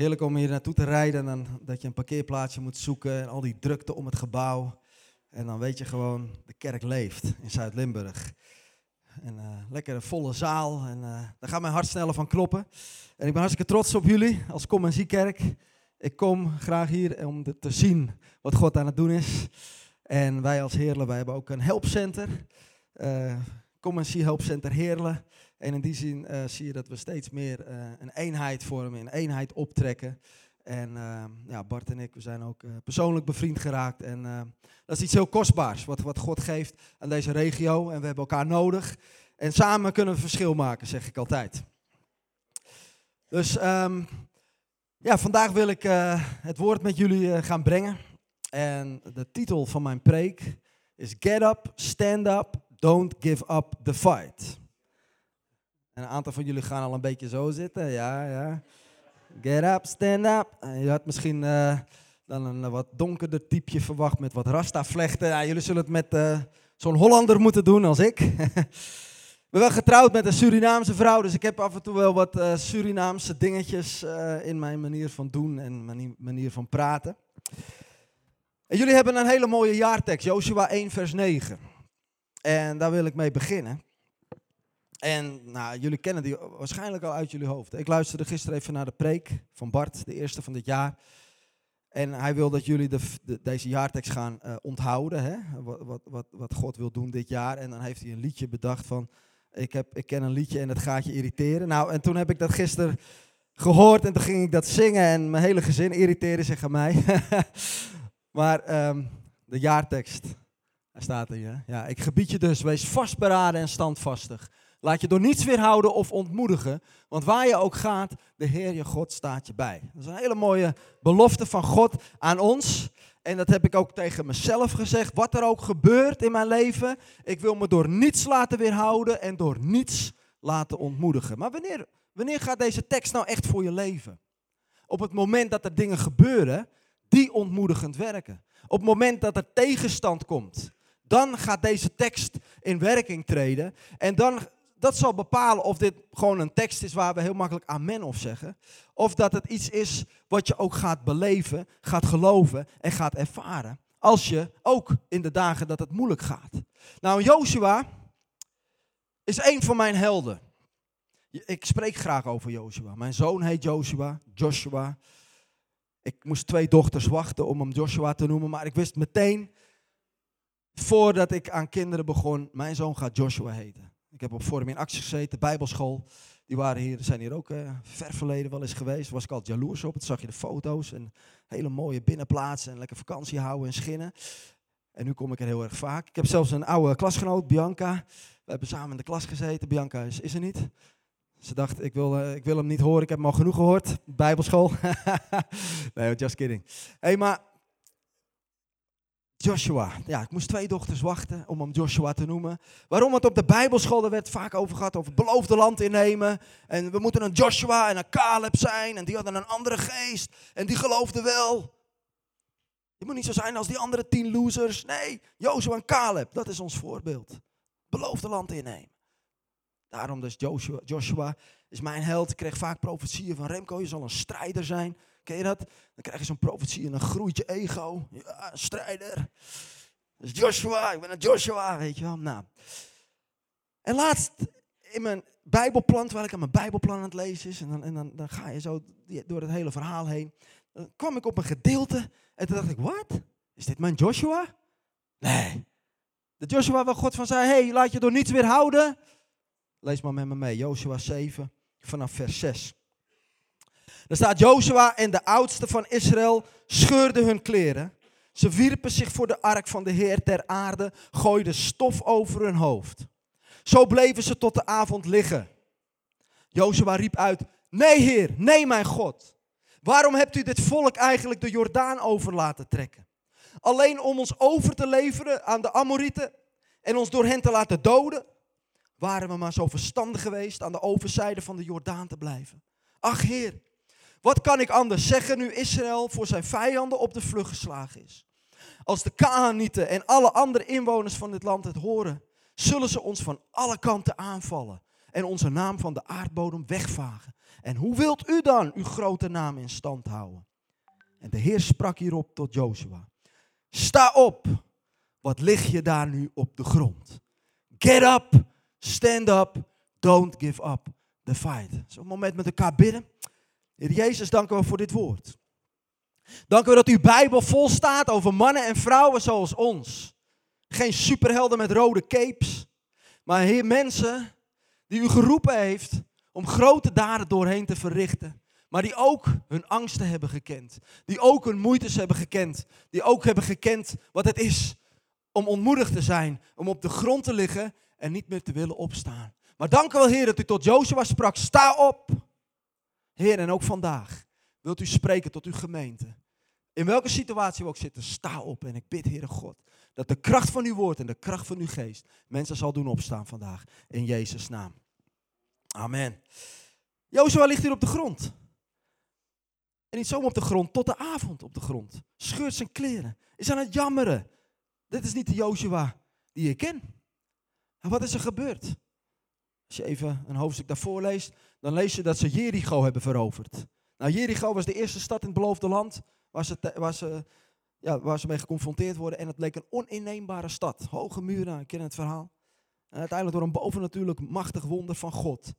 Heerlijk om hier naartoe te rijden en dat je een parkeerplaatsje moet zoeken en al die drukte om het gebouw. En dan weet je gewoon, de kerk leeft in Zuid-Limburg. En uh, lekker volle zaal en uh, daar gaat mijn hart sneller van kloppen. En ik ben hartstikke trots op jullie als Kom en Ziekerk. Ik kom graag hier om te zien wat God aan het doen is. En wij als Heerlen, wij hebben ook een helpcenter. Uh, Kom en Zie Helpcenter Heerlen. En in die zin uh, zie je dat we steeds meer uh, een eenheid vormen, een eenheid optrekken. En uh, ja, Bart en ik, we zijn ook persoonlijk bevriend geraakt. En dat is iets heel kostbaars, wat, wat God geeft aan deze regio. En we hebben elkaar nodig. En samen kunnen we verschil maken, zeg ik altijd. Dus um, ja, vandaag wil ik het woord met jullie gaan brengen. En de titel van mijn preek is Get Up, Stand Up, Don't Give Up the Fight. En een aantal van jullie gaan al een beetje zo zitten. Ja, ja. Get up, stand up. Je had misschien uh, dan een wat donkerder typeje verwacht met wat rasta-vlechten. Ja, jullie zullen het met uh, zo'n Hollander moeten doen als ik. Ik ben wel getrouwd met een Surinaamse vrouw, dus ik heb af en toe wel wat Surinaamse dingetjes in mijn manier van doen en manier, manier van praten. En jullie hebben een hele mooie jaartekst, Joshua 1 vers 9. En daar wil ik mee beginnen. En nou, jullie kennen die waarschijnlijk al uit jullie hoofd. Ik luisterde gisteren even naar de preek van Bart, de eerste van dit jaar. En hij wil dat jullie de, deze jaartekst gaan uh, onthouden. Hè? Wat, wat, wat, wat God wil doen dit jaar. En dan heeft hij een liedje bedacht van... Ik, heb, ik ken een liedje en het gaat je irriteren. Nou, en toen heb ik dat gisteren gehoord en toen ging ik dat zingen. En mijn hele gezin irriteerde zich aan mij. maar um, de jaartekst, hij staat er. Ja, ik gebied je dus, wees vastberaden en standvastig. Laat je door niets weerhouden of ontmoedigen, want waar je ook gaat, de Heer je God staat je bij. Dat is een hele mooie belofte van God aan ons. En dat heb ik ook tegen mezelf gezegd. Wat er ook gebeurt in mijn leven, ik wil me door niets laten weerhouden en door niets laten ontmoedigen. Maar wanneer, wanneer gaat deze tekst nou echt voor je leven? Op het moment dat er dingen gebeuren die ontmoedigend werken. Op het moment dat er tegenstand komt, dan gaat deze tekst in werking treden. En dan dat zal bepalen of dit gewoon een tekst is waar we heel makkelijk amen of zeggen. Of dat het iets is wat je ook gaat beleven, gaat geloven en gaat ervaren. Als je ook in de dagen dat het moeilijk gaat. Nou, Joshua is een van mijn helden. Ik spreek graag over Joshua. Mijn zoon heet Joshua, Joshua. Ik moest twee dochters wachten om hem Joshua te noemen, maar ik wist meteen, voordat ik aan kinderen begon, mijn zoon gaat Joshua heten. Ik heb op Forum in Actie gezeten, Bijbelschool. Die waren hier, zijn hier ook uh, ver verleden wel eens geweest. Was ik altijd jaloers op. Het zag je de foto's en hele mooie binnenplaatsen en lekker vakantie houden en schinnen. En nu kom ik er heel erg vaak. Ik heb zelfs een oude klasgenoot, Bianca. We hebben samen in de klas gezeten. Bianca is, is er niet. Ze dacht, ik wil, uh, ik wil hem niet horen. Ik heb hem al genoeg gehoord. Bijbelschool. nee, just kidding. hey, maar Joshua. Ja, ik moest twee dochters wachten om hem Joshua te noemen. Waarom? Want op de Bijbelschool er werd vaak over gehad over beloofde land innemen. En we moeten een Joshua en een Caleb zijn. En die hadden een andere geest. En die geloofden wel. Je moet niet zo zijn als die andere tien losers. Nee, Joshua en Caleb, dat is ons voorbeeld. Beloofde land innemen. Daarom dus Joshua, Joshua is mijn held. Ik kreeg vaak profetieën van Remco, je zal een strijder zijn. Je dat? Dan krijg je zo'n profetie en dan groeit je ego. Ja, strijder. Dus Joshua, ik ben een Joshua, weet je wel. Nou. En laatst in mijn Bijbelplan, terwijl ik aan mijn Bijbelplan aan het lezen is, en dan, en dan, dan ga je zo door het hele verhaal heen, dan kwam ik op een gedeelte en toen dacht ik, wat? Is dit mijn Joshua? Nee. De Joshua waar God van zei, hey, laat je door niets weerhouden. Lees maar met me mee, Joshua 7, vanaf vers 6. Er staat Joshua en de oudsten van Israël scheurden hun kleren. Ze wierpen zich voor de ark van de Heer ter aarde, gooiden stof over hun hoofd. Zo bleven ze tot de avond liggen. Jozua riep uit, nee Heer, nee mijn God. Waarom hebt u dit volk eigenlijk de Jordaan over laten trekken? Alleen om ons over te leveren aan de Amorieten en ons door hen te laten doden? Waren we maar zo verstandig geweest aan de overzijde van de Jordaan te blijven? Ach Heer, wat kan ik anders zeggen nu Israël voor zijn vijanden op de vlucht geslagen is? Als de Kaanieten en alle andere inwoners van dit land het horen, zullen ze ons van alle kanten aanvallen. en onze naam van de aardbodem wegvagen. En hoe wilt u dan uw grote naam in stand houden? En de Heer sprak hierop tot Joshua. Sta op, wat lig je daar nu op de grond? Get up, stand up, don't give up the fight. Zo'n moment met elkaar bidden. Heer Jezus, dank u wel voor dit woord. Dank u dat uw Bijbel vol staat over mannen en vrouwen zoals ons. Geen superhelden met rode capes, maar heer, mensen die u geroepen heeft om grote daden doorheen te verrichten. Maar die ook hun angsten hebben gekend. Die ook hun moeites hebben gekend. Die ook hebben gekend wat het is om ontmoedigd te zijn. Om op de grond te liggen en niet meer te willen opstaan. Maar dank u wel, Heer, dat u tot Jozua sprak. Sta op. Heer, en ook vandaag wilt u spreken tot uw gemeente. In welke situatie we ook zitten, sta op. En ik bid, Heere God, dat de kracht van uw woord en de kracht van uw geest mensen zal doen opstaan vandaag. In Jezus' naam. Amen. Jozua ligt hier op de grond. En niet zomaar op de grond, tot de avond op de grond. Scheurt zijn kleren. Is aan het jammeren. Dit is niet de Jozua die je ken. En wat is er gebeurd? Als je even een hoofdstuk daarvoor leest, dan lees je dat ze Jericho hebben veroverd. Nou, Jericho was de eerste stad in het beloofde land waar ze, waar ze, ja, waar ze mee geconfronteerd worden. En het leek een oninneembare stad. Hoge muren, ken het verhaal. En uiteindelijk door een bovennatuurlijk machtig wonder van God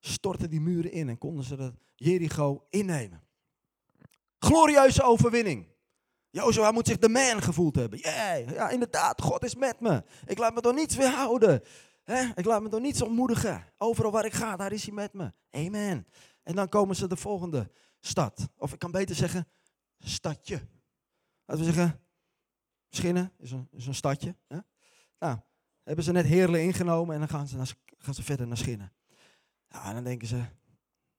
stortten die muren in en konden ze de Jericho innemen. Glorieuze overwinning. Jozua moet zich de man gevoeld hebben. Yeah, ja, inderdaad, God is met me. Ik laat me door niets weerhouden. Ik laat me door niets ontmoedigen. Overal waar ik ga, daar is hij met me. Amen. En dan komen ze de volgende stad. Of ik kan beter zeggen, stadje. Laten we zeggen, Schinnen is een, is een stadje. Hè? Nou, hebben ze net Heerlen ingenomen en dan gaan ze, naar, gaan ze verder naar Schinnen. Ja, en dan denken ze,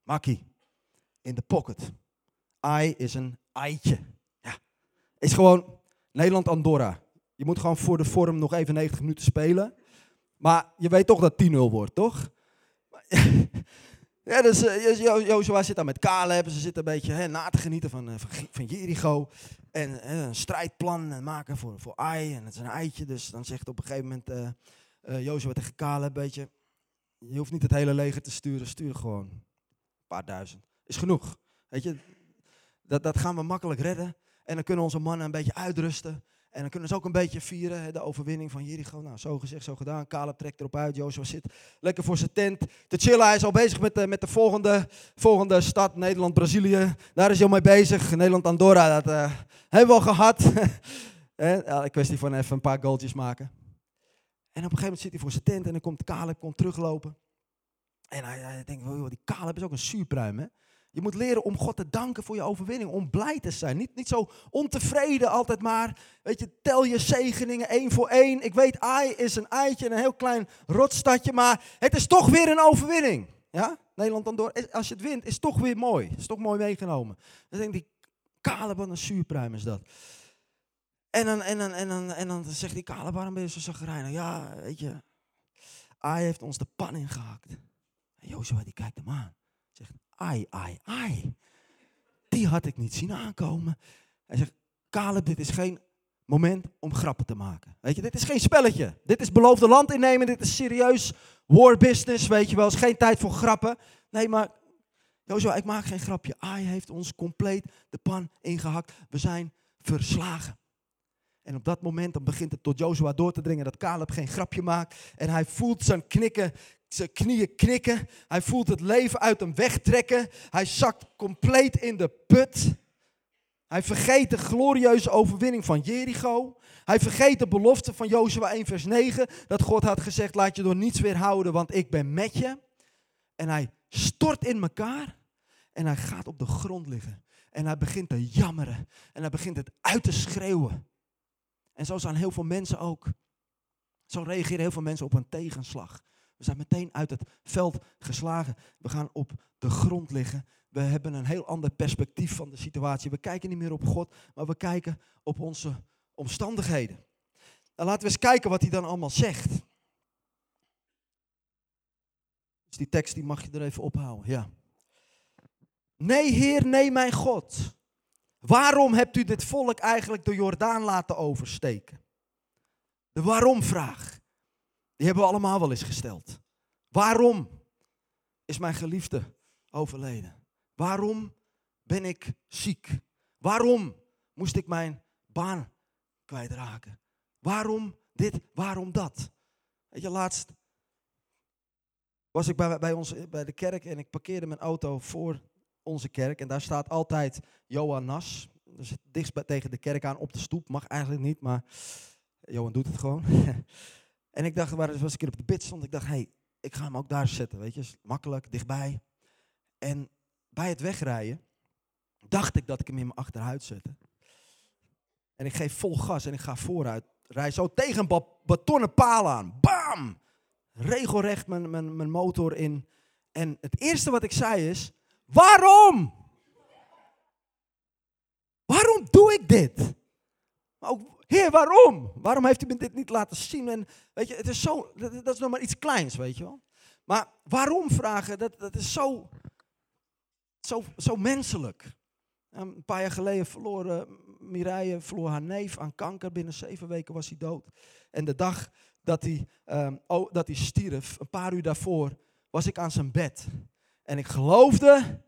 makkie, in de pocket. I is een eitje. Ja, is gewoon Nederland-Andorra. Je moet gewoon voor de vorm nog even 90 minuten spelen. Maar je weet toch dat 10-0 wordt, toch? Ja, dus uh, Joshua zit daar met Caleb. Ze zitten een beetje hè, na te genieten van, uh, van, Jericho. En uh, een strijdplan maken voor, voor Ai. En het is een eitje. Dus dan zegt op een gegeven moment Joshua tegen Caleb, weet je, je hoeft niet het hele leger te sturen. Stuur gewoon een paar duizend. Is genoeg. Weet je, dat, dat gaan we makkelijk redden. En dan kunnen onze mannen een beetje uitrusten. En dan kunnen ze ook een beetje vieren, de overwinning van Jericho. Nou, zo gezegd, zo gedaan. Caleb trekt erop uit. Joshua zit lekker voor zijn tent te chillen. Hij is al bezig met de, met de volgende, volgende stad, Nederland-Brazilië. Daar is hij al mee bezig. Nederland-Andorra, dat uh, hebben we al gehad. ja, kwestie van even een paar goaltjes maken. En op een gegeven moment zit hij voor zijn tent en dan komt Caleb komt teruglopen. En hij, hij denkt, die Caleb is ook een suurpruim, hè. Je moet leren om God te danken voor je overwinning, om blij te zijn. Niet, niet zo ontevreden altijd maar. Weet je, tel je zegeningen één voor één. Ik weet, Ai is een eitje, een heel klein rotstadje, maar het is toch weer een overwinning. Ja? Nederland dan door. Als je het wint, is toch weer mooi. Is toch mooi meegenomen. Dan denk ik, Caleb, wat een zuurpruim is dat. En dan, en dan, en dan, en dan zegt die Caleb, waarom ben je zo zagrijnig? Ja, weet je, Ai heeft ons de pan ingehakt. En Jozua die kijkt hem aan. Zegt, ai, ai, ai. Die had ik niet zien aankomen. Hij zegt, Caleb, dit is geen moment om grappen te maken. Weet je, dit is geen spelletje. Dit is beloofde land innemen, dit is serieus war business, weet je wel. Het is geen tijd voor grappen. Nee, maar Joshua, ik maak geen grapje. Ai heeft ons compleet de pan ingehakt. We zijn verslagen. En op dat moment dan begint het tot Joshua door te dringen dat Caleb geen grapje maakt. En hij voelt zijn knikken zijn knieën knikken. Hij voelt het leven uit hem wegtrekken. Hij zakt compleet in de put. Hij vergeet de glorieuze overwinning van Jericho. Hij vergeet de belofte van Jozua 1 vers 9. Dat God had gezegd, laat je door niets weerhouden, want ik ben met je. En hij stort in elkaar. En hij gaat op de grond liggen. En hij begint te jammeren. En hij begint het uit te schreeuwen. En zo zijn heel veel mensen ook. Zo reageren heel veel mensen op een tegenslag. Zijn meteen uit het veld geslagen. We gaan op de grond liggen. We hebben een heel ander perspectief van de situatie. We kijken niet meer op God, maar we kijken op onze omstandigheden. Dan laten we eens kijken wat hij dan allemaal zegt. Dus die tekst die mag je er even ophouden. Ja. Nee, Heer, nee, mijn God. Waarom hebt u dit volk eigenlijk de Jordaan laten oversteken? De waarom-vraag. Die hebben we allemaal wel eens gesteld. Waarom? is mijn geliefde overleden? Waarom ben ik ziek? Waarom moest ik mijn baan kwijtraken? Waarom dit, waarom dat? Weet je, laatst was ik bij, bij, ons, bij de kerk en ik parkeerde mijn auto voor onze kerk. En daar staat altijd Johan Nas. Dus dichtst tegen de kerk aan op de stoep. Mag eigenlijk niet, maar Johan doet het gewoon. en ik dacht, waar was ik op de bid stond, ik dacht, hé, hey, ik ga hem ook daar zetten, weet je. Makkelijk, dichtbij. En bij het wegrijden dacht ik dat ik hem in mijn achterhuid zette. En ik geef vol gas en ik ga vooruit. Rij zo tegen een betonnen paal aan. Bam! Regelrecht mijn, mijn, mijn motor in. En het eerste wat ik zei is, waarom? Waarom doe ik dit? Maar ook, heer, waarom? Waarom heeft u me dit niet laten zien? En weet je, het is zo, dat, is nog maar iets kleins, weet je wel. Maar waarom vragen, dat, dat is zo, zo, zo menselijk. Een paar jaar geleden verloor Mireille haar neef aan kanker. Binnen zeven weken was hij dood. En de dag dat hij, oh, dat hij stierf, een paar uur daarvoor, was ik aan zijn bed. En ik geloofde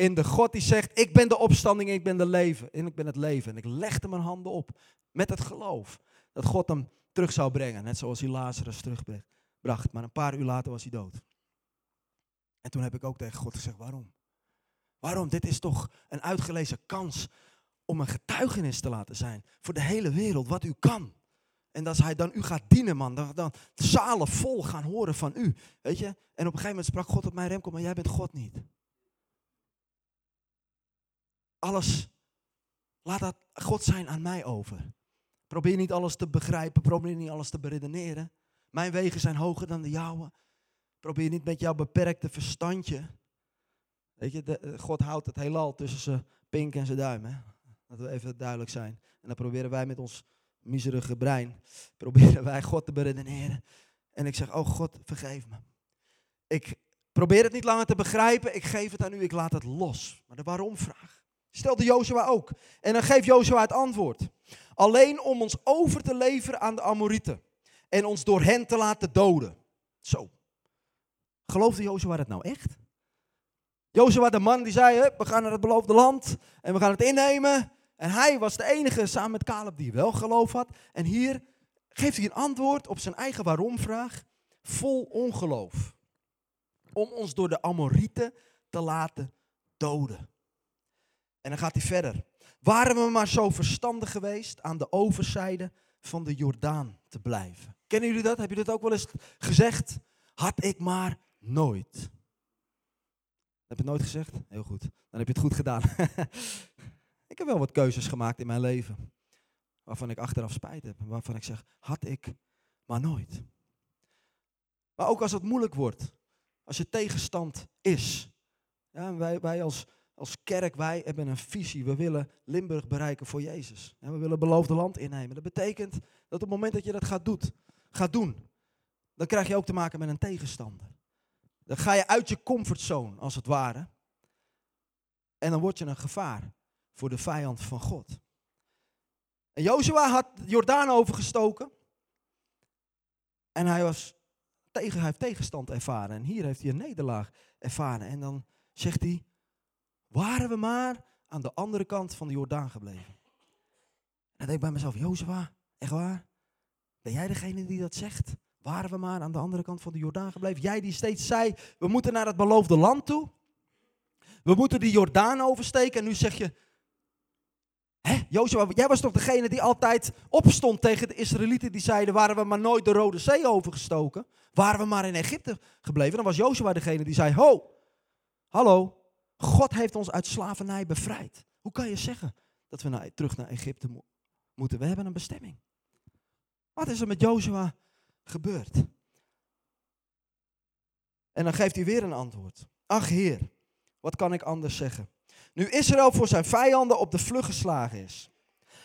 in de God die zegt, ik ben de opstanding, ik ben de leven. En ik ben het leven. En ik legde mijn handen op met het geloof dat God hem terug zou brengen. Net zoals hij Lazarus terugbracht. Maar een paar uur later was hij dood. En toen heb ik ook tegen God gezegd, waarom? Waarom? Dit is toch een uitgelezen kans om een getuigenis te laten zijn voor de hele wereld wat u kan. En als hij dan u gaat dienen, man, dan, dan zalen vol gaan horen van u. Weet je? En op een gegeven moment sprak God op mij, Remco, maar jij bent God niet. Alles, laat dat God zijn aan mij over. Probeer niet alles te begrijpen, probeer niet alles te beredeneren. Mijn wegen zijn hoger dan de jouwe. Probeer niet met jouw beperkte verstandje. Weet je, de, God houdt het heelal tussen zijn pink en zijn duim. Hè? Dat we even duidelijk zijn. En dan proberen wij met ons miserige brein, proberen wij God te beredeneren. En ik zeg, oh God, vergeef me. Ik probeer het niet langer te begrijpen, ik geef het aan u, ik laat het los. Maar de waarom-vraag stelde Jozua ook. En dan geeft Jozua het antwoord. Alleen om ons over te leveren aan de Amorieten. En ons door hen te laten doden. Zo. Geloofde Jozua het nou echt? Jozua, de man die zei, we gaan naar het beloofde land en we gaan het innemen. En hij was de enige samen met Caleb die wel geloof had. En hier geeft hij een antwoord op zijn eigen waarom-vraag. Vol ongeloof. Om ons door de Amorieten te laten doden. En dan gaat hij verder. Waren we maar zo verstandig geweest aan de overzijde van de Jordaan te blijven. Kennen jullie dat? Heb je dat ook wel eens gezegd? Had ik maar nooit. Heb je het nooit gezegd? Heel goed. Dan heb je het goed gedaan. Ik heb wel wat keuzes gemaakt in mijn leven. Waarvan ik achteraf spijt heb. Waarvan ik zeg, had ik maar nooit. Maar ook als het moeilijk wordt. Als je tegenstand is. Ja, wij, wij als, als kerk, wij hebben een visie. We willen Limburg bereiken voor Jezus. We willen beloofde land innemen. Dat betekent dat op het moment dat je dat gaat, gaat doen, dan krijg je ook te maken met een tegenstander. Dan ga je uit je comfortzone, als het ware. En dan word je een gevaar voor de vijand van God. En Jozua had Jordaan overgestoken. En hij, was tegen, hij heeft tegenstand ervaren. En hier heeft hij een nederlaag ervaren. En dan zegt hij, waren we maar aan de andere kant van de Jordaan gebleven. En dan denk ik bij mezelf, Jozua, echt waar? Ben jij degene die dat zegt? Waren we maar aan de andere kant van de Jordaan gebleven? Jij die steeds zei, we moeten naar het beloofde land toe. We moeten die Jordaan oversteken. En nu zeg je, Hé, Jozua, jij was toch degene die altijd opstond tegen de Israëlieten die zeiden, waren we maar nooit de Rode Zee overgestoken? Waren we maar in Egypte gebleven? Dan was Jozua degene die zei, ho, hallo, God heeft ons uit slavernij bevrijd. Hoe kan je zeggen dat we naar, terug naar Egypte moeten? We hebben een bestemming. Wat is er met Jozua gebeurd? En dan geeft hij weer een antwoord. Ach Heer, wat kan ik anders zeggen? Nu Israël voor zijn vijanden op de vlucht geslagen is.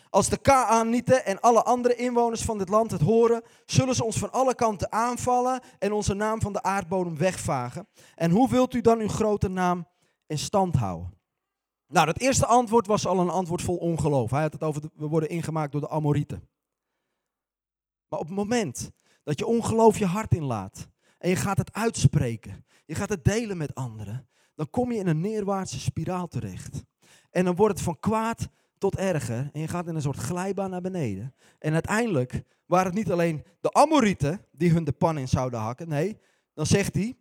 Als de Kaanieten en alle andere inwoners van dit land het horen, zullen ze ons van alle kanten aanvallen en onze naam van de aardbodem wegvagen. En hoe wilt u dan uw grote naam in stand houden? Nou, het eerste antwoord was al een antwoord vol ongeloof. Hij had het over, we worden ingemaakt door de Amorieten. Maar op het moment dat je ongeloof je hart inlaat en je gaat het uitspreken, je gaat het delen met anderen, dan kom je in een neerwaartse spiraal terecht. En dan wordt het van kwaad tot erger en je gaat in een soort glijbaan naar beneden. En uiteindelijk waren het niet alleen de Amorieten die hun de pan in zouden hakken, nee, dan zegt hij,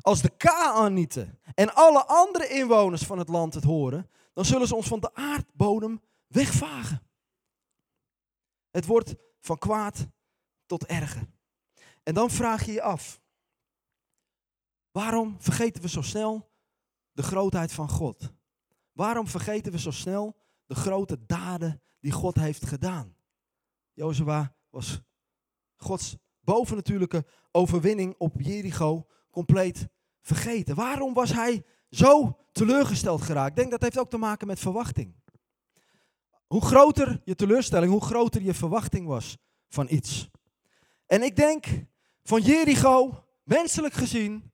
als de Kaanieten en alle andere inwoners van het land het horen, dan zullen ze ons van de aardbodem wegvagen. Het wordt van kwaad tot erger. En dan vraag je je af, waarom vergeten we zo snel de grootheid van God? Waarom vergeten we zo snel de grote daden die God heeft gedaan? Jozua was Gods bovennatuurlijke overwinning op Jericho compleet vergeten. Waarom was hij zo teleurgesteld geraakt? Ik denk dat heeft ook te maken met verwachting. Hoe groter je teleurstelling, hoe groter je verwachting was van iets. En ik denk van Jericho, menselijk gezien,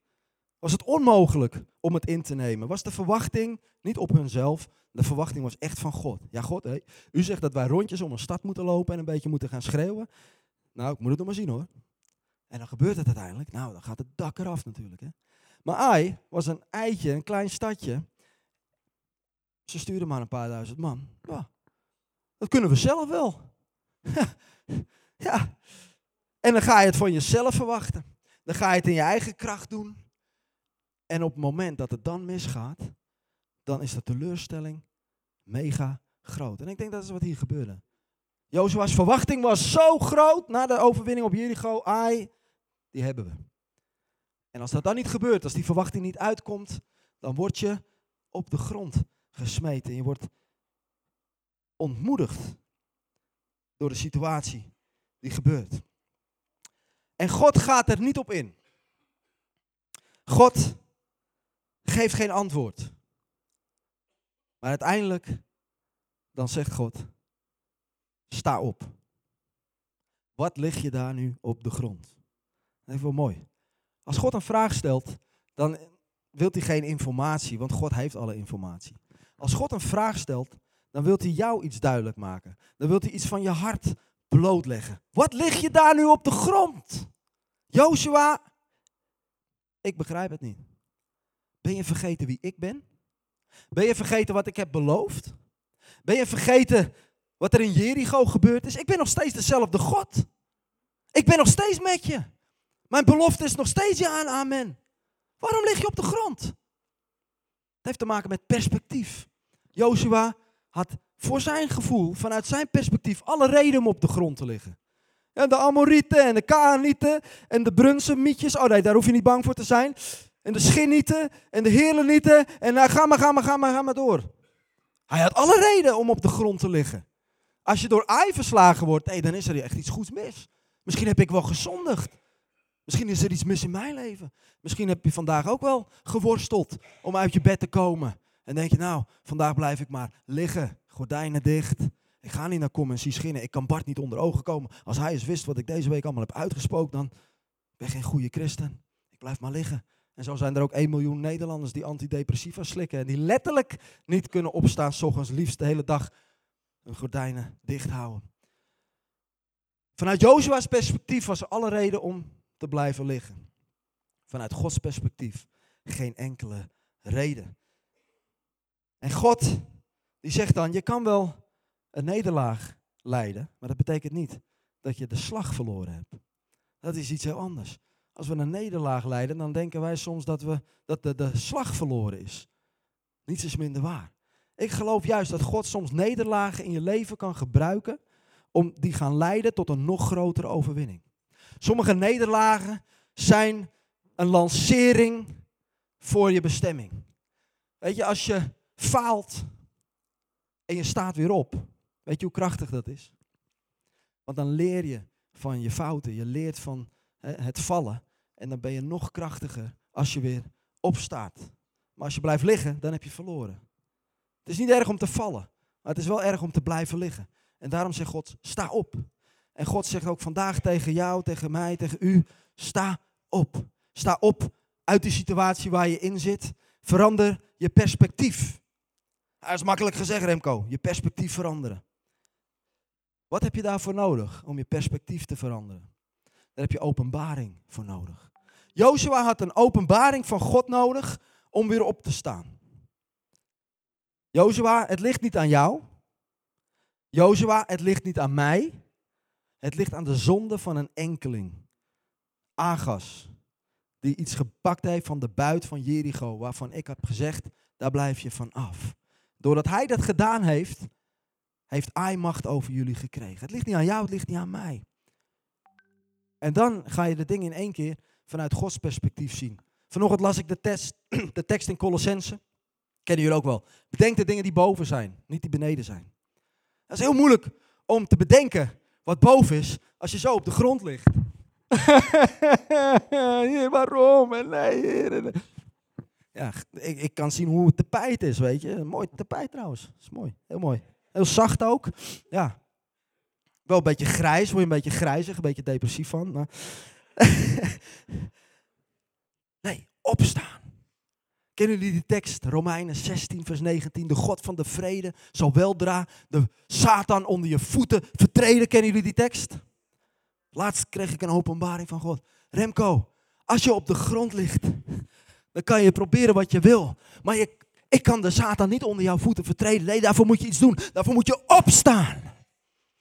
was het onmogelijk om het in te nemen. Was de verwachting niet op hunzelf, de verwachting was echt van God. Ja, God, u zegt dat wij rondjes om een stad moeten lopen en een beetje moeten gaan schreeuwen. Nou, ik moet het nog maar zien hoor. En dan gebeurt het uiteindelijk. Nou, dan gaat het dak eraf natuurlijk. Hè. Maar Ai was een eitje, een klein stadje. Ze stuurden maar een paar duizend man. Ja, dat kunnen we zelf wel. ja. En dan ga je het van jezelf verwachten. Dan ga je het in je eigen kracht doen. En op het moment dat het dan misgaat, dan is de teleurstelling mega groot. En ik denk dat is wat hier gebeurde. Jozua's verwachting was zo groot na de overwinning op Jericho. Ai, die hebben we. En als dat dan niet gebeurt, als die verwachting niet uitkomt, dan word je op de grond gesmeten. Je wordt ontmoedigd door de situatie die gebeurt. En God gaat er niet op in. God geeft geen antwoord. Maar uiteindelijk, dan zegt God, sta op. Wat lig je daar nu op de grond? Dat wel mooi. Als God een vraag stelt, dan wil hij geen informatie, want God heeft alle informatie. Als God een vraag stelt, dan wil hij jou iets duidelijk maken. Dan wil hij iets van je hart blootleggen. Wat lig je daar nu op de grond? Joshua, ik begrijp het niet. Ben je vergeten wie ik ben? Ben je vergeten wat ik heb beloofd? Ben je vergeten wat er in Jericho gebeurd is? Ik ben nog steeds dezelfde God. Ik ben nog steeds met je. Mijn belofte is nog steeds ja en amen. Waarom lig je op de grond? Het heeft te maken met perspectief. Joshua had voor zijn gevoel, vanuit zijn perspectief, alle reden om op de grond te liggen. En de Amorieten en de Kaanieten en de Brunsemietjes, oh nee, daar hoef je niet bang voor te zijn. En de Schinnieten en de Heerlenieten en nou, ga maar, ga maar, ga maar, ga maar door. Hij had alle reden om op de grond te liggen. Als je door Ai verslagen wordt, dan is er echt iets goeds mis. Misschien heb ik wel gezondigd. Misschien is er iets mis in mijn leven. Misschien heb je vandaag ook wel geworsteld om uit je bed te komen. En denk je, nou, vandaag blijf ik maar liggen, gordijnen dicht. Ik ga niet naar kom en schinnen. Ik kan Bart niet onder ogen komen. Als hij eens wist wat ik deze week allemaal heb uitgesproken, dan ben ik geen goede christen. Ik blijf maar liggen. En zo zijn er ook 1 miljoen Nederlanders die antidepressiva slikken. En die letterlijk niet kunnen opstaan, s ochtends liefst de hele dag hun gordijnen dicht houden. Vanuit Jozua's perspectief was er alle reden om te blijven liggen. Vanuit Gods perspectief geen enkele reden. En God, die zegt dan, je kan wel een nederlaag leiden, maar dat betekent niet dat je de slag verloren hebt. Dat is iets heel anders. Als we een nederlaag leiden, dan denken wij soms dat, we, dat de, de slag verloren is. Niets is minder waar. Ik geloof juist dat God soms nederlagen in je leven kan gebruiken om die gaan leiden tot een nog grotere overwinning. Sommige nederlagen zijn een lancering voor je bestemming. Weet je, als je faalt en je staat weer op, weet je hoe krachtig dat is? Want dan leer je van je fouten, je leert van het vallen en dan ben je nog krachtiger als je weer opstaat. Maar als je blijft liggen, dan heb je verloren. Het is niet erg om te vallen, maar het is wel erg om te blijven liggen. En daarom zegt God, sta op. En God zegt ook vandaag tegen jou, tegen mij, tegen u, sta op. Sta op uit die situatie waar je in zit. Verander je perspectief. Dat is makkelijk gezegd, Remco. Je perspectief veranderen. Wat heb je daarvoor nodig om je perspectief te veranderen? Daar heb je openbaring voor nodig. Jozua had een openbaring van God nodig om weer op te staan. Jozua, het ligt niet aan jou. Jozua, het ligt niet aan mij. Het ligt aan de zonde van een enkeling. Agas, die iets gepakt heeft van de buit van Jericho, waarvan ik heb gezegd, daar blijf je van af. Doordat hij dat gedaan heeft, heeft hij macht over jullie gekregen. Het ligt niet aan jou, het ligt niet aan mij. En dan ga je de dingen in één keer vanuit Gods perspectief zien. Vanochtend las ik de, de tekst in Colossense. Kennen jullie ook wel. Bedenk de dingen die boven zijn, niet die beneden zijn. Dat is heel moeilijk om te bedenken wat boven is als je zo op de grond ligt. Heer, waarom? En nee, heer. Ja, ik, ik kan zien hoe het tapijt is, weet je. Een mooi tapijt trouwens. Dat is mooi, heel mooi. Heel zacht ook. Ja. Wel een beetje grijs, word je een beetje grijzig, een beetje depressief van. Maar nee, opstaan. Kennen jullie die tekst? Romeinen 16, vers 19. De God van de vrede zal weldra de Satan onder je voeten vertreden. Kennen jullie die tekst? Laatst kreeg ik een openbaring van God. Remco, als je op de grond ligt, dan kan je proberen wat je wil. Maar ik kan de Satan niet onder jouw voeten vertreden. Nee, daarvoor moet je iets doen. Daarvoor moet je opstaan.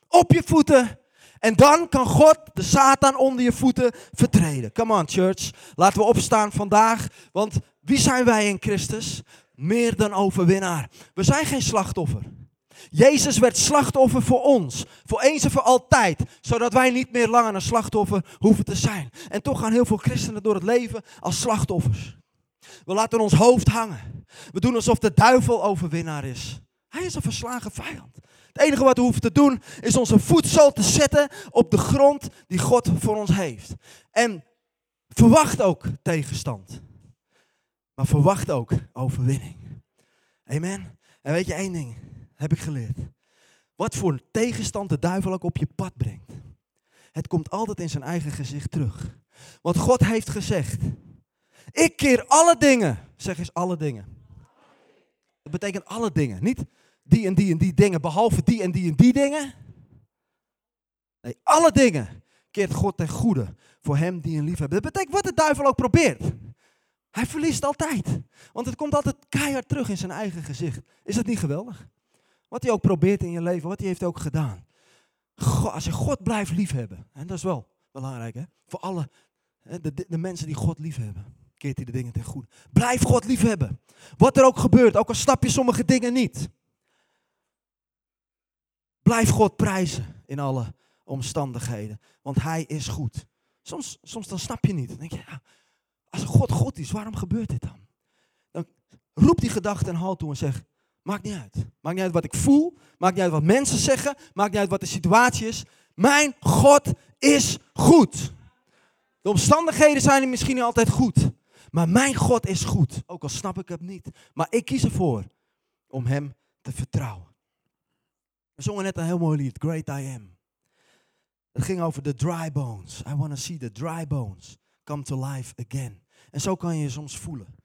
Op je voeten. En dan kan God de Satan onder je voeten vertreden. Come on, church. Laten we opstaan vandaag. Want wie zijn wij in Christus? Meer dan overwinnaar. We zijn geen slachtoffer. Jezus werd slachtoffer voor ons, voor eens en voor altijd, zodat wij niet meer langer een slachtoffer hoeven te zijn. En toch gaan heel veel christenen door het leven als slachtoffers. We laten ons hoofd hangen. We doen alsof de duivel overwinnaar is. Hij is een verslagen vijand. Het enige wat we hoeven te doen is onze voedsel te zetten op de grond die God voor ons heeft. En verwacht ook tegenstand. Maar verwacht ook overwinning. Amen. En weet je één ding, heb ik geleerd. Wat voor tegenstand de duivel ook op je pad brengt. Het komt altijd in zijn eigen gezicht terug. Want God heeft gezegd, ik keer alle dingen. Zeg eens alle dingen. Dat betekent alle dingen. Niet die en die en die dingen, behalve die en die en die dingen. Nee, alle dingen keert God ten goede voor hem die een lief hebben. Dat betekent wat de duivel ook probeert. Hij verliest altijd. Want het komt altijd keihard terug in zijn eigen gezicht. Is dat niet geweldig? Wat hij ook probeert in je leven, wat hij heeft ook gedaan. als je God blijft liefhebben, en dat is wel belangrijk hè, voor alle de, de, de mensen die God liefhebben, keert hij de dingen ten goede. Blijf God liefhebben. Wat er ook gebeurt, ook al snap je sommige dingen niet. Blijf God prijzen in alle omstandigheden, want Hij is goed. Soms, soms dan snap je niet. Dan denk je, ja, als God God is, waarom gebeurt dit dan? Dan roep die gedachte een halt toe en zeg, maakt niet uit. Maakt niet uit wat ik voel, maakt niet uit wat mensen zeggen, maakt niet uit wat de situatie is. Mijn God is goed. De omstandigheden zijn misschien niet altijd goed, maar mijn God is goed. Ook al snap ik het niet. Maar ik kies ervoor om Hem te vertrouwen. We zongen net een heel mooi lied, Great I Am. Het ging over de dry bones. I want to see the dry bones come to life again. En zo kan je je soms voelen.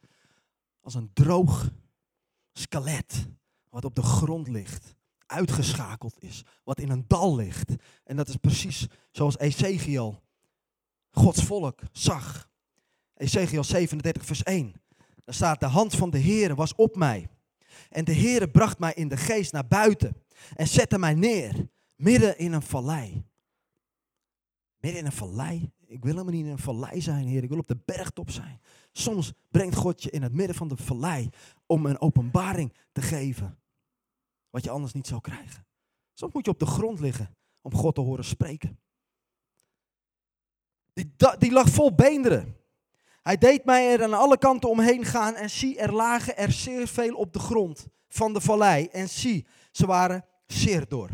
Als een droog skelet wat op de grond ligt. Uitgeschakeld is. Wat in een dal ligt. En dat is precies zoals Ezekiel, Gods volk, zag. Ezekiel 37 vers 1. Daar staat, de hand van de Heere was op mij. En de Heere bracht mij in de geest naar buiten. En zette mij neer, midden in een vallei. Midden in een vallei? Ik wil helemaal niet in een vallei zijn, Heer. Ik wil op de bergtop zijn. Soms brengt God je in het midden van de vallei om een openbaring te geven. Wat je anders niet zou krijgen. Soms moet je op de grond liggen om God te horen spreken. Die, die lag vol beenderen. Hij deed mij er aan alle kanten omheen gaan en zie, er lagen er zeer veel op de grond van de vallei. En zie, ze waren zeer dor.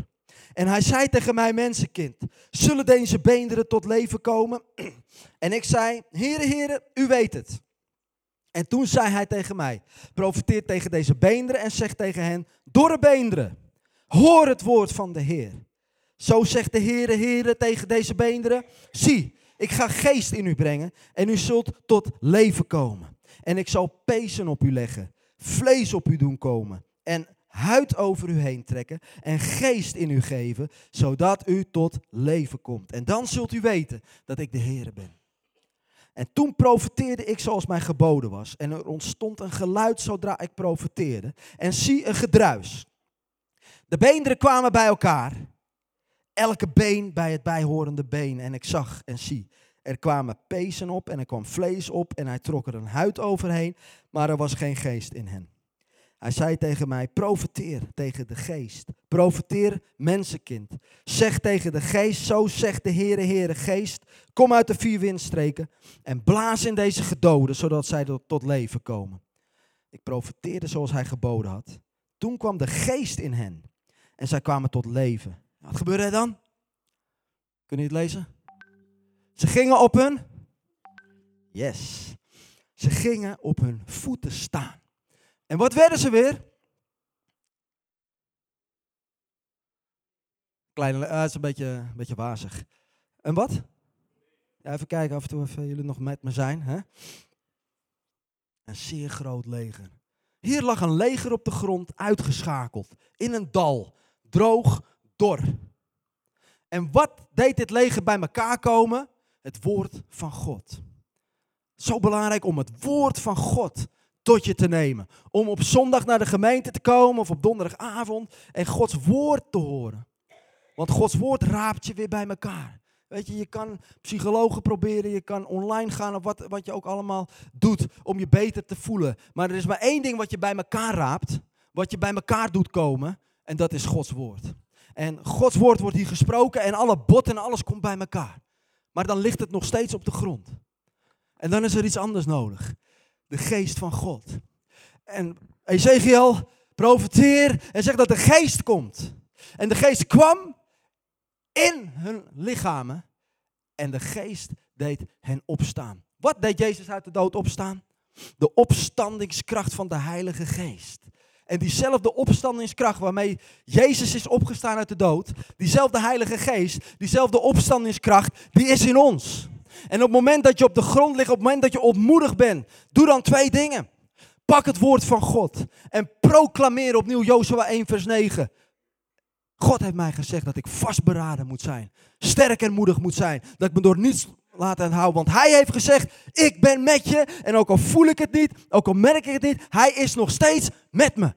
En hij zei tegen mij, mensenkind, zullen deze beenderen tot leven komen? En ik zei, heren, heren, u weet het. En toen zei hij tegen mij, profiteer tegen deze beenderen en zeg tegen hen, dorre beenderen, hoor het woord van de Heer. Zo zegt de Heere, Heere tegen deze beenderen, zie, ik ga geest in u brengen en u zult tot leven komen. En ik zal pezen op u leggen, vlees op u doen komen en huid over u heen trekken en geest in u geven, zodat u tot leven komt. En dan zult u weten dat ik de Heer ben. En toen profeteerde ik zoals mij geboden was. En er ontstond een geluid zodra ik profeteerde. En zie een gedruis. De beenderen kwamen bij elkaar. Elke been bij het bijhorende been. En ik zag en zie. Er kwamen pezen op en er kwam vlees op. En hij trok er een huid overheen. Maar er was geen geest in hen. Hij zei tegen mij, profeteer tegen de geest. Profeteer mensenkind. Zeg tegen de geest, zo zegt de Heere, Heere geest. Kom uit de vier windstreken en blaas in deze gedoden, zodat zij tot leven komen. Ik profeteerde zoals hij geboden had. Toen kwam de geest in hen en zij kwamen tot leven. Wat gebeurde er dan? Kun je het lezen? Ze gingen op hun... Yes. Ze gingen op hun voeten staan. En wat werden ze weer? Kleine, uh, is een beetje, een beetje wazig. En wat? Even kijken af en toe of jullie nog met me zijn. Hè? Een zeer groot leger. Hier lag een leger op de grond, uitgeschakeld. In een dal. Droog, dor. En wat deed dit leger bij elkaar komen? Het woord van God. Zo belangrijk om het woord van God tot je te nemen. Om op zondag naar de gemeente te komen of op donderdagavond en Gods woord te horen. Want Gods woord raapt je weer bij elkaar. Weet je, je kan psychologen proberen, je kan online gaan of wat, wat je ook allemaal doet om je beter te voelen. Maar er is maar één ding wat je bij elkaar raapt, wat je bij elkaar doet komen, en dat is Gods woord. En Gods woord wordt hier gesproken en alle bot en alles komt bij elkaar. Maar dan ligt het nog steeds op de grond. En dan is er iets anders nodig de geest van God. En Ezekiel profeteer en zegt dat de geest komt. En de geest kwam in hun lichamen en de geest deed hen opstaan. Wat deed Jezus uit de dood opstaan? De opstandingskracht van de Heilige Geest. En diezelfde opstandingskracht waarmee Jezus is opgestaan uit de dood, diezelfde Heilige Geest, diezelfde opstandingskracht, die is in ons. En op het moment dat je op de grond ligt, op het moment dat je ontmoedigd bent, doe dan twee dingen. Pak het woord van God en proclameer opnieuw Jozua 1 vers 9. God heeft mij gezegd dat ik vastberaden moet zijn. Sterk en moedig moet zijn. Dat ik me door niets laat houden. Want hij heeft gezegd, ik ben met je. En ook al voel ik het niet, ook al merk ik het niet, hij is nog steeds met me.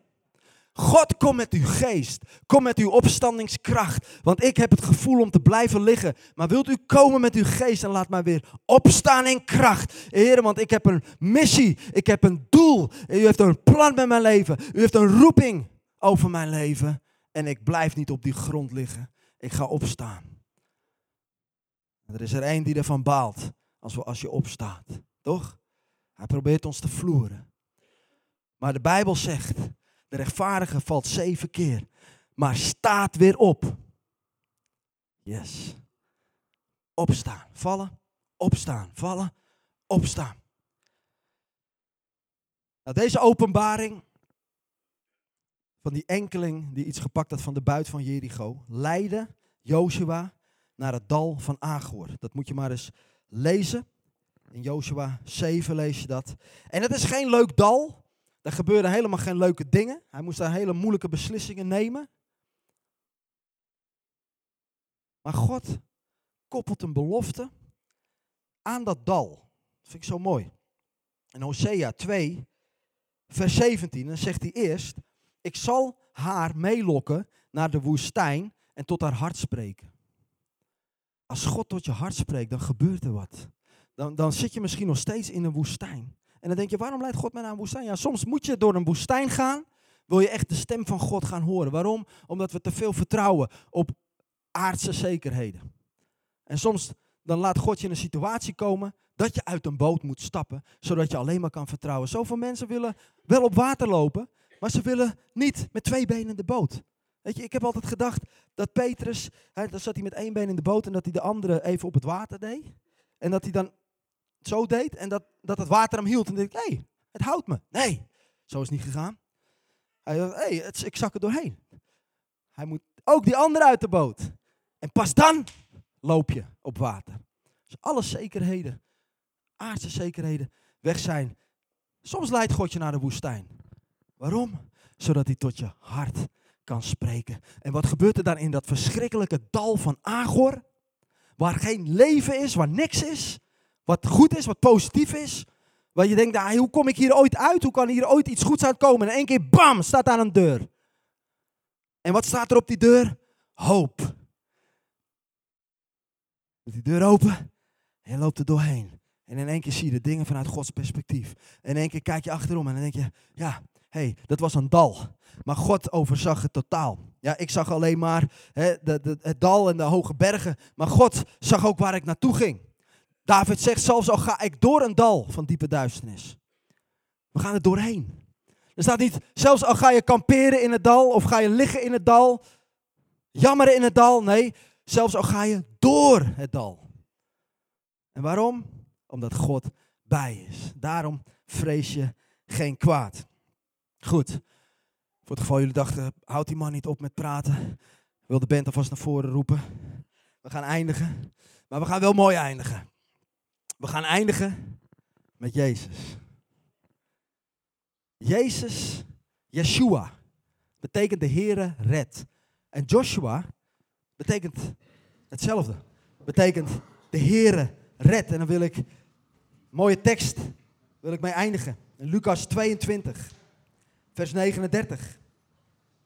God, kom met uw geest. Kom met uw opstandingskracht. Want ik heb het gevoel om te blijven liggen. Maar wilt u komen met uw geest en laat mij weer opstaan in kracht. Heer, want ik heb een missie. Ik heb een doel. U heeft een plan met mijn leven. U heeft een roeping over mijn leven. En ik blijf niet op die grond liggen. Ik ga opstaan. er is er één die ervan baalt als, we, als je opstaat. Toch? Hij probeert ons te vloeren. Maar de Bijbel zegt de rechtvaardige valt zeven keer, maar staat weer op. Yes. Opstaan, vallen, opstaan, vallen, opstaan. Nou, deze openbaring van die enkeling die iets gepakt had van de buit van Jericho, leidde Joshua naar het dal van Agor. Dat moet je maar eens lezen. In Joshua 7 lees je dat. En het is geen leuk dal. Er gebeurden helemaal geen leuke dingen. Hij moest daar hele moeilijke beslissingen nemen. Maar God koppelt een belofte aan dat dal. Dat vind ik zo mooi. In Hosea 2, vers 17, dan zegt hij eerst: Ik zal haar meelokken naar de woestijn en tot haar hart spreken. Als God tot je hart spreekt, dan gebeurt er wat. Dan, dan zit je misschien nog steeds in een woestijn. En dan denk je, waarom leidt God mij naar een woestijn? Ja, soms moet je door een woestijn gaan, wil je echt de stem van God gaan horen. Waarom? Omdat we te veel vertrouwen op aardse zekerheden. En soms dan laat God je in een situatie komen dat je uit een boot moet stappen, zodat je alleen maar kan vertrouwen. Zoveel mensen willen wel op water lopen, maar ze willen niet met twee benen in de boot. Weet je, ik heb altijd gedacht dat Petrus, hè, dan zat hij met één been in de boot en dat hij de andere even op het water deed. En dat hij dan zo deed en dat, dat het water hem hield. En dacht ik, hey, het houdt me. Nee, zo is het niet gegaan. Hij dacht, hé, hey, ik zak er doorheen. Hij moet ook die andere uit de boot. En pas dan loop je op water. Dus alle zekerheden, aardse zekerheden, weg zijn. Soms leidt God je naar de woestijn. Waarom? Zodat hij tot je hart kan spreken. En wat gebeurt er dan in dat verschrikkelijke dal van Agor? Waar geen leven is, waar niks is. Wat goed is, wat positief is. Waar je denkt, ah, hoe kom ik hier ooit uit? Hoe kan hier ooit iets goeds uitkomen? En één keer, bam, staat daar een deur. En wat staat er op die deur? Hoop. Die deur open en je loopt er doorheen. En in één keer zie je de dingen vanuit Gods perspectief. En in één keer kijk je achterom en dan denk je, ja, hé, hey, dat was een dal. Maar God overzag het totaal. Ja, ik zag alleen maar het dal en de hoge bergen. Maar God zag ook waar ik naartoe ging. David zegt, zelfs al ga ik door een dal van diepe duisternis. We gaan er doorheen. Er staat niet, zelfs al ga je kamperen in het dal of ga je liggen in het dal, jammeren in het dal. Nee, zelfs al ga je door het dal. En waarom? Omdat God bij is. Daarom vrees je geen kwaad. Goed. Voor het geval jullie dachten, houd die man niet op met praten. wil de band alvast naar voren roepen. We gaan eindigen. Maar we gaan wel mooi eindigen. We gaan eindigen met Jezus. Jezus, Yeshua, betekent de Heere red. En Joshua betekent hetzelfde. Betekent de Heere red. En dan wil ik, mooie tekst, wil ik mee eindigen. In Lucas 22, vers 39. Het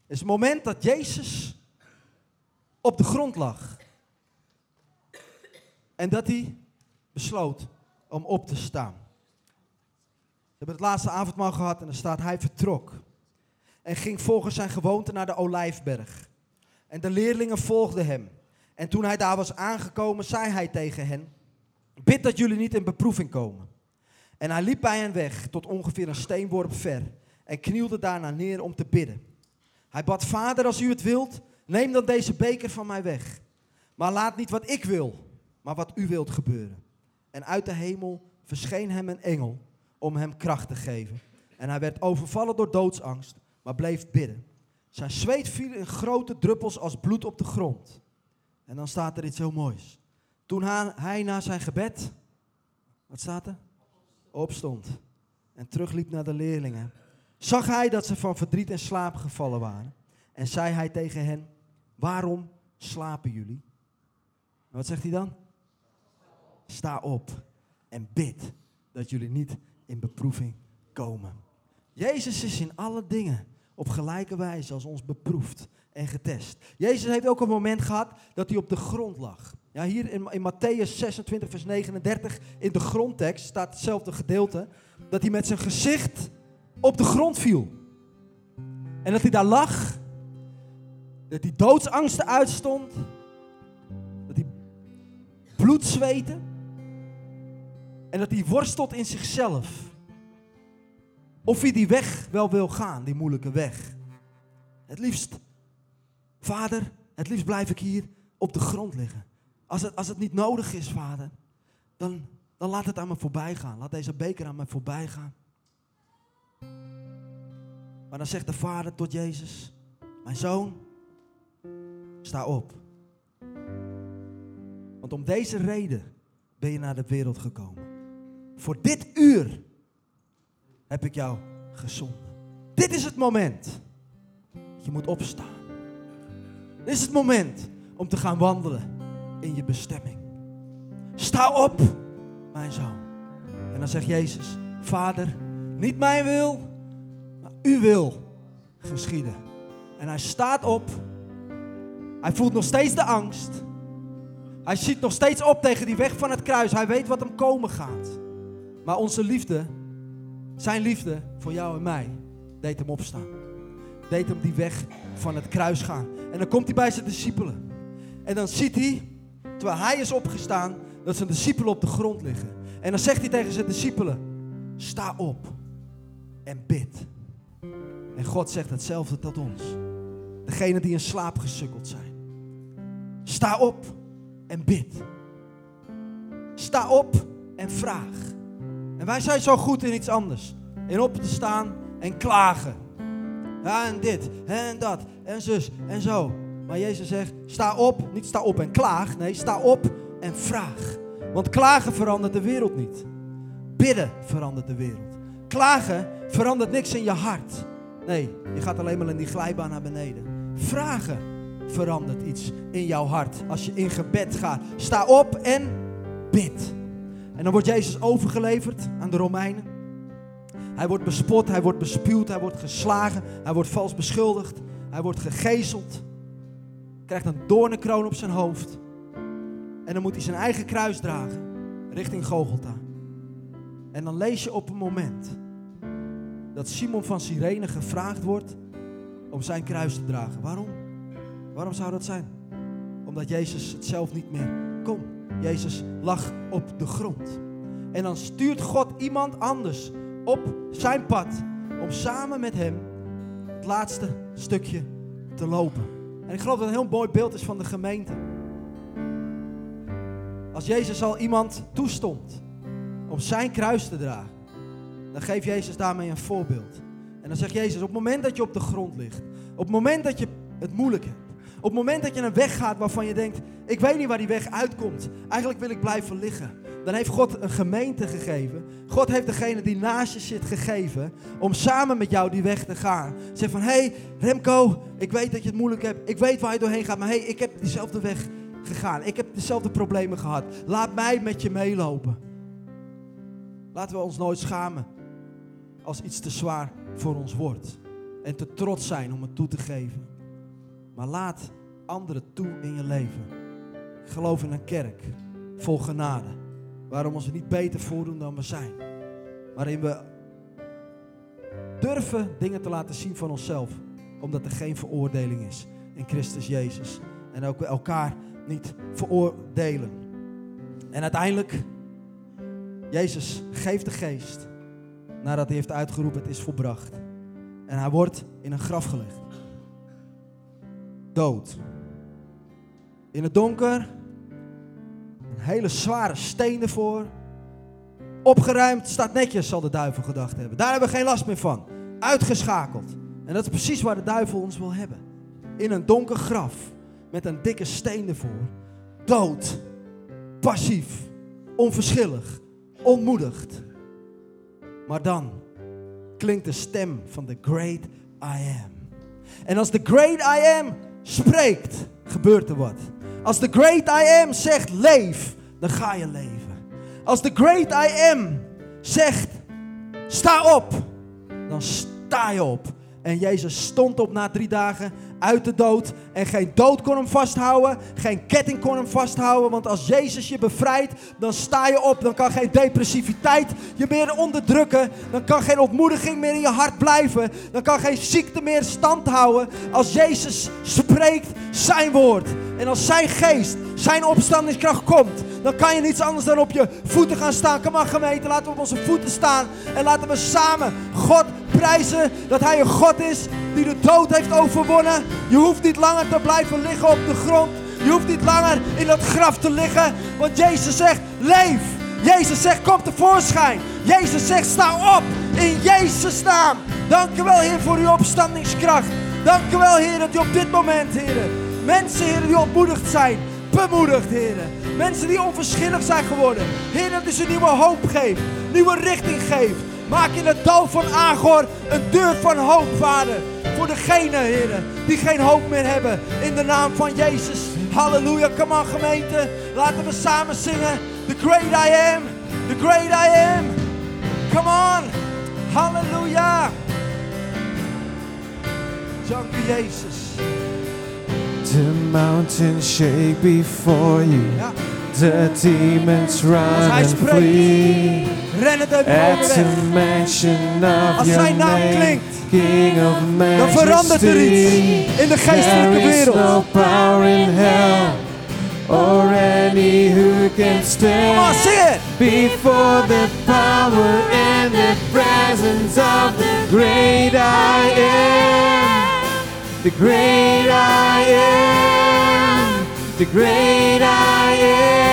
is het moment dat Jezus op de grond lag. En dat hij besloot om op te staan. We hebben het laatste avondmaal gehad en er staat hij vertrok. En ging volgens zijn gewoonte naar de Olijfberg. En de leerlingen volgden hem. En toen hij daar was aangekomen, zei hij tegen hen: Bid dat jullie niet in beproeving komen. En hij liep bij hen weg tot ongeveer een steenworp ver. En knielde daarna neer om te bidden. Hij bad: Vader, als u het wilt, neem dan deze beker van mij weg. Maar laat niet wat ik wil, maar wat u wilt gebeuren. En uit de hemel verscheen hem een engel om hem kracht te geven. En hij werd overvallen door doodsangst, maar bleef bidden. Zijn zweet viel in grote druppels als bloed op de grond. En dan staat er iets heel moois. Toen hij na zijn gebed, wat staat er? Opstond en terugliep naar de leerlingen. Zag hij dat ze van verdriet en slaap gevallen waren. En zei hij tegen hen, waarom slapen jullie? Wat zegt hij dan? Sta op en bid dat jullie niet in beproeving komen. Jezus is in alle dingen op gelijke wijze als ons beproefd en getest. Jezus heeft ook een moment gehad dat hij op de grond lag. Ja, hier in, in Matthäus 26, vers 39, in de grondtekst staat hetzelfde gedeelte, dat hij met zijn gezicht op de grond viel. En dat hij daar lag, dat hij doodsangsten uitstond, dat hij bloed zweette. En dat hij worstelt in zichzelf. Of hij die weg wel wil gaan, die moeilijke weg. Het liefst, vader, het liefst blijf ik hier op de grond liggen. Als het, als het niet nodig is, vader, dan, dan laat het aan me voorbij gaan. Laat deze beker aan me voorbij gaan. Maar dan zegt de vader tot Jezus, mijn zoon, sta op. Want om deze reden ben je naar de wereld gekomen. Voor dit uur heb ik jou gezonden. Dit is het moment je moet opstaan. Dit is het moment om te gaan wandelen in je bestemming. Sta op, mijn zoon. En dan zegt Jezus, Vader, niet mijn wil, maar uw wil geschieden. En hij staat op. Hij voelt nog steeds de angst. Hij ziet nog steeds op tegen die weg van het kruis. Hij weet wat hem komen gaat. Maar onze liefde, zijn liefde voor jou en mij, deed hem opstaan. Deed hem die weg van het kruis gaan. En dan komt hij bij zijn discipelen. En dan ziet hij, terwijl hij is opgestaan, dat zijn discipelen op de grond liggen. En dan zegt hij tegen zijn discipelen, sta op en bid. En God zegt hetzelfde tot ons. Degene die in slaap gesukkeld zijn. Sta op en bid. Sta op en vraag. En wij zijn zo goed in iets anders. In op te staan en klagen. Ja, en dit, en dat, en zus, en zo. Maar Jezus zegt, sta op, niet sta op en klaag. Nee, sta op en vraag. Want klagen verandert de wereld niet. Bidden verandert de wereld. Klagen verandert niks in je hart. Nee, je gaat alleen maar in die glijbaan naar beneden. Vragen verandert iets in jouw hart. Als je in gebed gaat. Sta op en bid. En dan wordt Jezus overgeleverd aan de Romeinen. Hij wordt bespot, hij wordt bespuwd, hij wordt geslagen, hij wordt vals beschuldigd, hij wordt gegezeld. Krijgt een doornenkroon op zijn hoofd. En dan moet hij zijn eigen kruis dragen richting Gogolta. En dan lees je op een moment dat Simon van Cyrene gevraagd wordt om zijn kruis te dragen. Waarom? Waarom zou dat zijn? Omdat Jezus het zelf niet meer kon. Jezus lag op de grond. En dan stuurt God iemand anders op zijn pad om samen met hem het laatste stukje te lopen. En ik geloof dat het een heel mooi beeld is van de gemeente. Als Jezus al iemand toestond om zijn kruis te dragen, dan geeft Jezus daarmee een voorbeeld. En dan zegt Jezus, op het moment dat je op de grond ligt, op het moment dat je het moeilijk hebt, op het moment dat je een weg gaat waarvan je denkt, ik weet niet waar die weg uitkomt, eigenlijk wil ik blijven liggen. Dan heeft God een gemeente gegeven. God heeft degene die naast je zit gegeven om samen met jou die weg te gaan. Zeg van, hé hey, Remco, ik weet dat je het moeilijk hebt. Ik weet waar je doorheen gaat, maar hé, hey, ik heb diezelfde weg gegaan. Ik heb dezelfde problemen gehad. Laat mij met je meelopen. Laten we ons nooit schamen als iets te zwaar voor ons wordt. En te trots zijn om het toe te geven. Maar laat anderen toe in je leven. Geloof in een kerk vol genade. Waarom ons niet beter voordoen dan we zijn. Waarin we durven dingen te laten zien van onszelf. Omdat er geen veroordeling is in Christus Jezus. En ook elkaar niet veroordelen. En uiteindelijk, Jezus geeft de geest. Nadat hij heeft uitgeroepen, het is volbracht. En hij wordt in een graf gelegd. Dood. In het donker. Een hele zware steen ervoor. Opgeruimd, staat netjes, zal de duivel gedacht hebben. Daar hebben we geen last meer van. Uitgeschakeld. En dat is precies waar de duivel ons wil hebben. In een donker graf. Met een dikke steen ervoor. Dood. Passief. Onverschillig. Onmoedigd. Maar dan klinkt de stem van de Great I Am. En als de Great I Am spreekt, gebeurt er wat. Als de Great I Am zegt leef, dan ga je leven. Als de Great I Am zegt sta op, dan sta je op. En Jezus stond op na drie dagen uit de dood. En geen dood kon hem vasthouden. Geen ketting kon hem vasthouden. Want als Jezus je bevrijdt, dan sta je op. Dan kan geen depressiviteit je meer onderdrukken. Dan kan geen ontmoediging meer in je hart blijven. Dan kan geen ziekte meer stand houden. Als Jezus spreekt zijn woord. En als zijn geest, zijn opstandingskracht komt. Dan kan je niets anders dan op je voeten gaan staan. Kom maar gemeente, laten we op onze voeten staan. En laten we samen God prijzen dat hij een God is die de dood heeft overwonnen. Je hoeft niet langer te blijven liggen op de grond. Je hoeft niet langer in dat graf te liggen. Want Jezus zegt, leef. Jezus zegt, kom tevoorschijn. Jezus zegt, sta op. In Jezus naam. Dank u wel, Heer, voor uw opstandingskracht. Dank u wel, Heer, dat u op dit moment, Heer, mensen, Heer, die ontmoedigd zijn, bemoedigd, Heer. Mensen die onverschillig zijn geworden. Heer, dat u ze nieuwe hoop geeft, nieuwe richting geeft. Maak in het dal van Agor een deur van hoop, Vader. Voor degenen, heren, die geen hoop meer hebben. In de naam van Jezus. Halleluja. Come on, gemeente. Laten we samen zingen. The great I am. The great I am. Come on. Halleluja. Dank u, Jezus. The mountains shake before you. Ja. The demons run and flee. At the mention of Als your zijn naam name, klinkt, King of Dan verandert er iets Majesty. in de geestelijke There is no power in hell or any who can on, stand before the power and the presence of the great I am. The great I am. The great I am.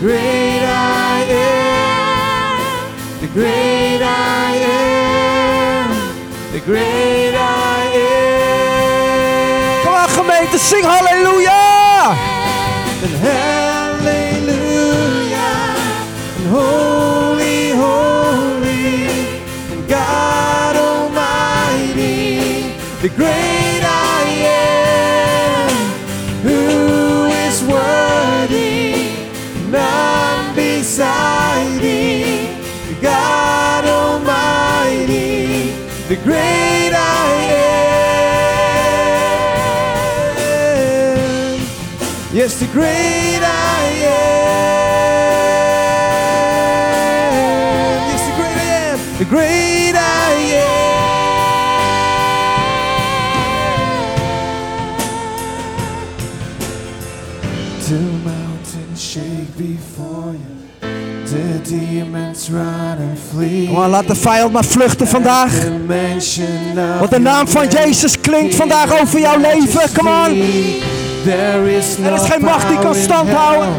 Great I am. The great I am. The great I am. Kom aan, gemeente, zing halleluja. And hallelujah, and holy, holy, and God Almighty, the great great I am. Yes, the great I am. The great I am. Till mountains shake before you. The demons run and flee. Kom aan, laat de vijand maar vluchten vandaag. Want de naam van Jezus klinkt vandaag over jouw leven. Kom aan. There is Er is geen macht die kan stand houden.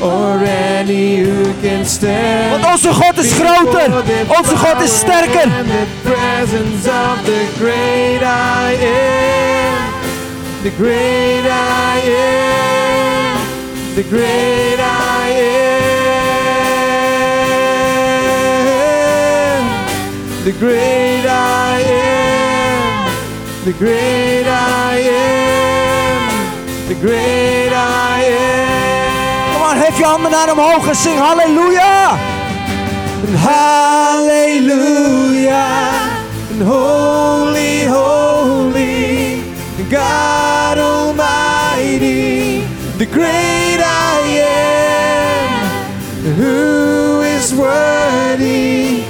Or any who can stand. Want onze God is groter. Onze God is sterker. The great I am. The great I am. The great I am. The great I am. Great I am. Kom aan, hef je handen naar omhoog en zing halleluja. Hallelujah. And holy, holy, God Almighty, the great I am, who is worthy,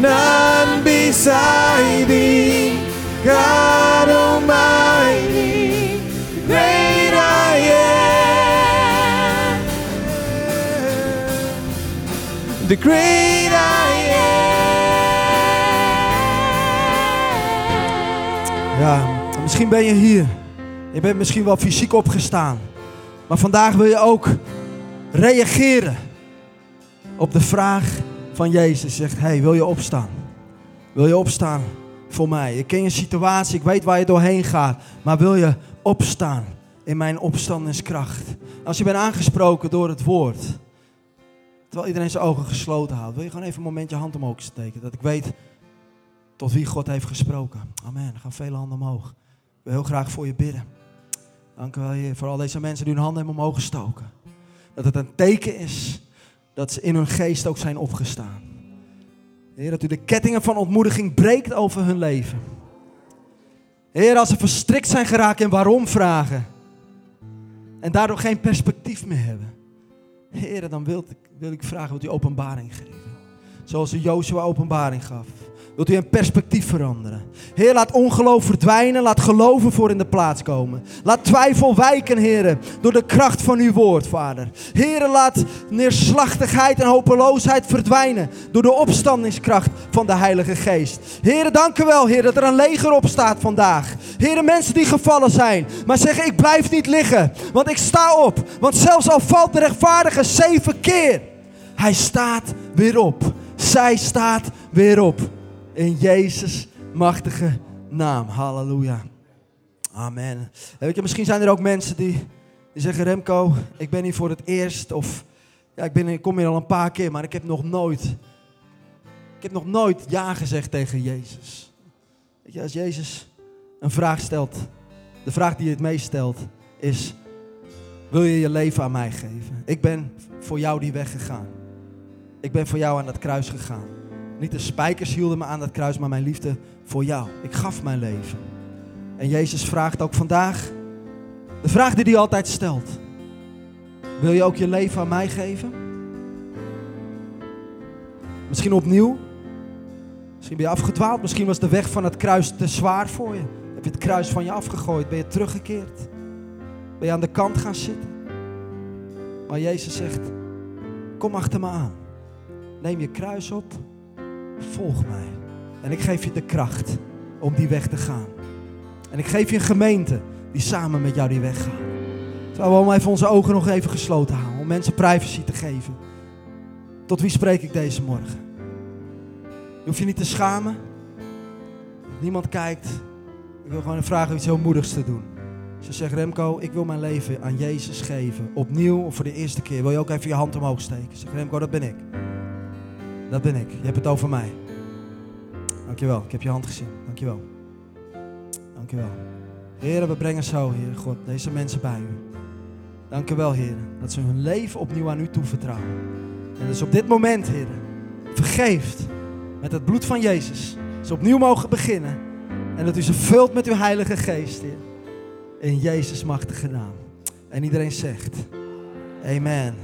none beside thee, God the great I. Ja, misschien ben je hier. Je bent misschien wel fysiek opgestaan. Maar vandaag wil je ook reageren op de vraag van Jezus. Zegt, hey, wil je opstaan? Wil je opstaan voor mij? Ik ken je situatie, ik weet waar je doorheen gaat. Maar wil je opstaan in mijn opstandingskracht? Als je bent aangesproken door het woord. Terwijl iedereen zijn ogen gesloten houdt. Wil je gewoon even een moment je hand omhoog steken. Dat ik weet tot wie God heeft gesproken. Amen. Er gaan vele handen omhoog. Ik wil heel graag voor je bidden. Dank u wel, Heer, voor al deze mensen die hun handen hebben omhoog gestoken. Dat het een teken is dat ze in hun geest ook zijn opgestaan. Heer, dat u de kettingen van ontmoediging breekt over hun leven. Heer, als ze verstrikt zijn geraakt in waarom vragen. En daardoor geen perspectief meer hebben. Heer, dan wil ik, wil ik vragen, wilt u openbaring geven? Zoals u Joshua openbaring gaf. Wilt u een perspectief veranderen? Heer, laat ongeloof verdwijnen. Laat geloven voor in de plaats komen. Laat twijfel wijken, heren, door de kracht van uw woord, vader. Heren, laat neerslachtigheid en hopeloosheid verdwijnen door de opstandingskracht van de Heilige Geest. Heren, dank u wel, Heer, dat er een leger opstaat vandaag. Heren, mensen die gevallen zijn, maar zeggen ik blijf niet liggen, want ik sta op. Want zelfs al valt de rechtvaardige zeven keer, hij staat weer op. Zij staat weer op. In Jezus' machtige naam. Halleluja. Amen. En Weet je, misschien zijn er ook mensen die, die zeggen: Remco, ik ben hier voor het eerst. Of ja, ik, ben, ik kom hier al een paar keer, maar ik heb nog nooit. Ik heb nog nooit ja gezegd tegen Jezus. Weet je, als Jezus een vraag stelt, de vraag die je het meest stelt, is: Wil je je leven aan mij geven? Ik ben voor jou die weg gegaan. Ik ben voor jou aan dat kruis gegaan. Niet de spijkers hielden me aan dat kruis, maar mijn liefde voor jou. Ik gaf mijn leven. En Jezus vraagt ook vandaag de vraag die hij altijd stelt. Wil je ook je leven aan mij geven? Misschien opnieuw. Misschien ben je afgedwaald. Misschien was de weg van het kruis te zwaar voor je. Heb je het kruis van je afgegooid? Ben je teruggekeerd? Ben je aan de kant gaan zitten? Maar Jezus zegt, kom achter me aan. Neem je kruis op. Volg mij. En ik geef je de kracht om die weg te gaan. En ik geef je een gemeente die samen met jou die weg gaat. Terwijl we even onze ogen nog even gesloten houden. Om mensen privacy te geven. Tot wie spreek ik deze morgen? Je hoeft je niet te schamen. Niemand kijkt. Ik wil gewoon vragen iets heel moedigs te doen. Je zegt, Remco, ik wil mijn leven aan Jezus geven. Opnieuw of voor de eerste keer. Wil je ook even je hand omhoog steken? Zeg, Remco, dat ben ik. Dat ben ik. Je hebt het over mij. Dankjewel. Ik heb je hand gezien. Dankjewel. Dankjewel. Heren, we brengen zo, Heer God, deze mensen bij u. Dankjewel, Heer, dat ze hun leven opnieuw aan u toevertrouwen. En dus op dit moment, Heer, vergeeft met het bloed van Jezus ze opnieuw mogen beginnen. En dat u ze vult met uw Heilige Geest. In Jezus' machtige naam. En iedereen zegt, amen.